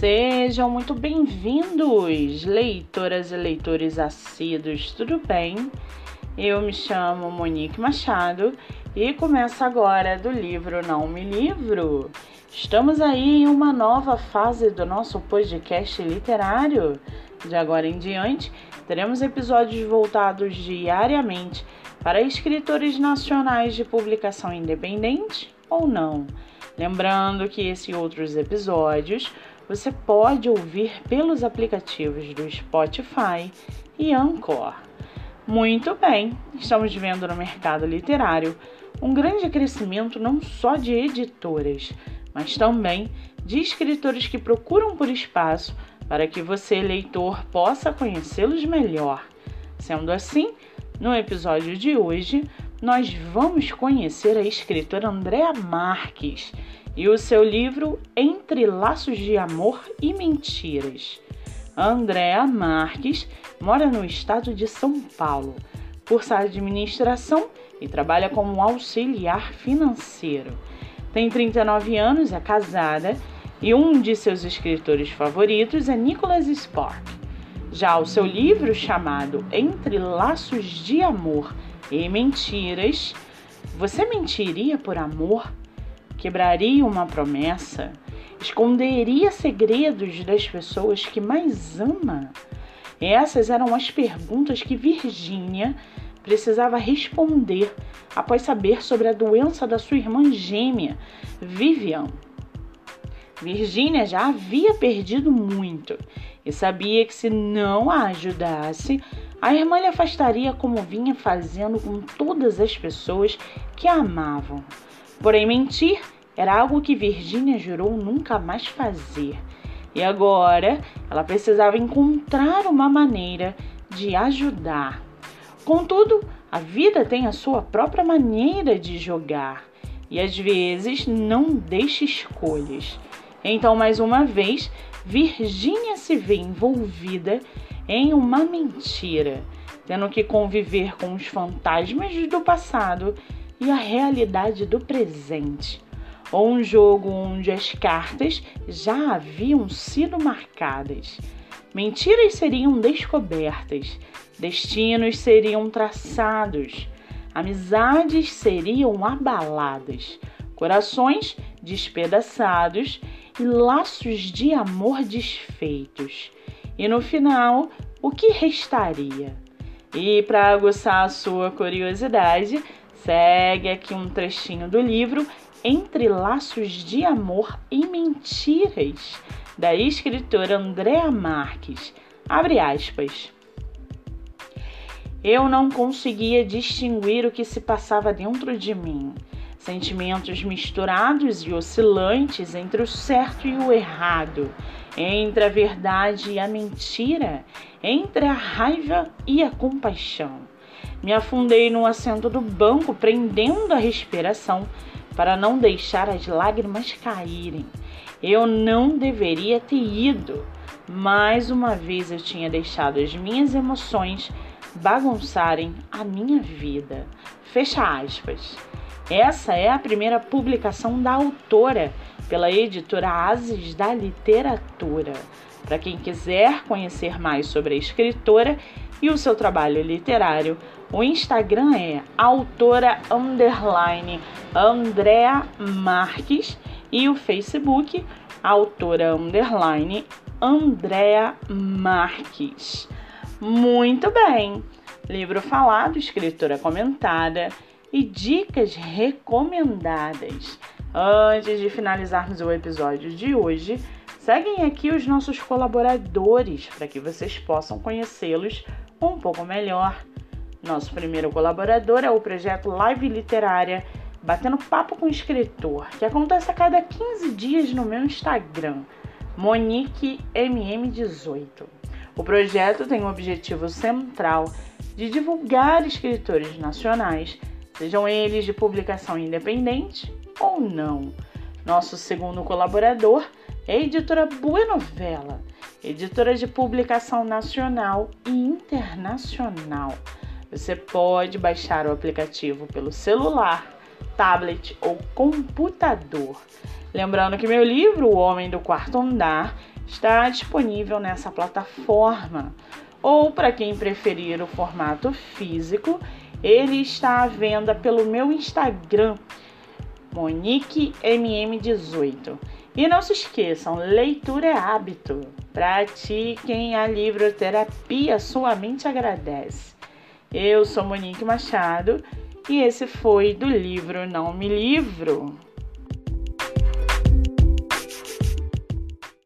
Sejam muito bem-vindos, leitoras e leitores assíduos, tudo bem? Eu me chamo Monique Machado e começo agora do livro Não Me Livro. Estamos aí em uma nova fase do nosso podcast literário. De agora em diante, teremos episódios voltados diariamente para escritores nacionais de publicação independente ou não. Lembrando que esses outros episódios você pode ouvir pelos aplicativos do Spotify e Anchor. Muito bem, estamos vendo no mercado literário um grande crescimento não só de editoras, mas também de escritores que procuram por espaço para que você, leitor, possa conhecê-los melhor. Sendo assim, no episódio de hoje, nós vamos conhecer a escritora Andréa Marques e o seu livro Entre Laços de Amor e Mentiras. Andréa Marques mora no estado de São Paulo, cursa administração e trabalha como auxiliar financeiro. Tem 39 anos, é casada e um de seus escritores favoritos é Nicholas Spark. Já o seu livro chamado Entre Laços de Amor e Mentiras, Você mentiria por amor? Quebraria uma promessa, esconderia segredos das pessoas que mais ama? Essas eram as perguntas que Virginia precisava responder após saber sobre a doença da sua irmã gêmea, Vivian. Virginia já havia perdido muito e sabia que se não a ajudasse, a irmã lhe afastaria como vinha fazendo com todas as pessoas que a amavam. Porém, mentir era algo que Virginia jurou nunca mais fazer. E agora ela precisava encontrar uma maneira de ajudar. Contudo, a vida tem a sua própria maneira de jogar e às vezes não deixa escolhas. Então, mais uma vez, Virginia se vê envolvida em uma mentira, tendo que conviver com os fantasmas do passado e a realidade do presente. Ou um jogo onde as cartas já haviam sido marcadas. Mentiras seriam descobertas, destinos seriam traçados, amizades seriam abaladas, corações despedaçados e laços de amor desfeitos. E no final, o que restaria? E para aguçar a sua curiosidade, segue aqui um trechinho do livro Entre Laços de Amor e Mentiras, da escritora Andréa Marques. Abre aspas. Eu não conseguia distinguir o que se passava dentro de mim. Sentimentos misturados e oscilantes entre o certo e o errado, entre a verdade e a mentira, entre a raiva e a compaixão. Me afundei no assento do banco, prendendo a respiração para não deixar as lágrimas caírem. Eu não deveria ter ido. Mais uma vez eu tinha deixado as minhas emoções bagunçarem a minha vida. Fecha aspas. Essa é a primeira publicação da autora pela editora Ases da Literatura. Para quem quiser conhecer mais sobre a escritora e o seu trabalho literário, o Instagram é autora underline Andrea Marques e o Facebook autora underline Andrea Marques. Muito bem! Livro falado, escritora comentada e dicas recomendadas. Antes de finalizarmos o episódio de hoje, seguem aqui os nossos colaboradores para que vocês possam conhecê-los um pouco melhor. Nosso primeiro colaborador é o projeto Live Literária Batendo Papo com Escritor, que acontece a cada 15 dias no meu Instagram, MoniqueMM18. O projeto tem o objetivo central de divulgar escritores nacionais, sejam eles de publicação independente ou não. Nosso segundo colaborador é a editora Buenovela, editora de publicação nacional e internacional. Você pode baixar o aplicativo pelo celular, tablet ou computador. Lembrando que meu livro, O Homem do Quarto Andar, está disponível nessa plataforma. Ou para quem preferir o formato físico, ele está à venda pelo meu Instagram, MoniqueMM18. E não se esqueçam, leitura é hábito. Pratiquem a livroterapia, sua mente agradece. Eu sou Monique Machado e esse foi do livro Não Me Livro.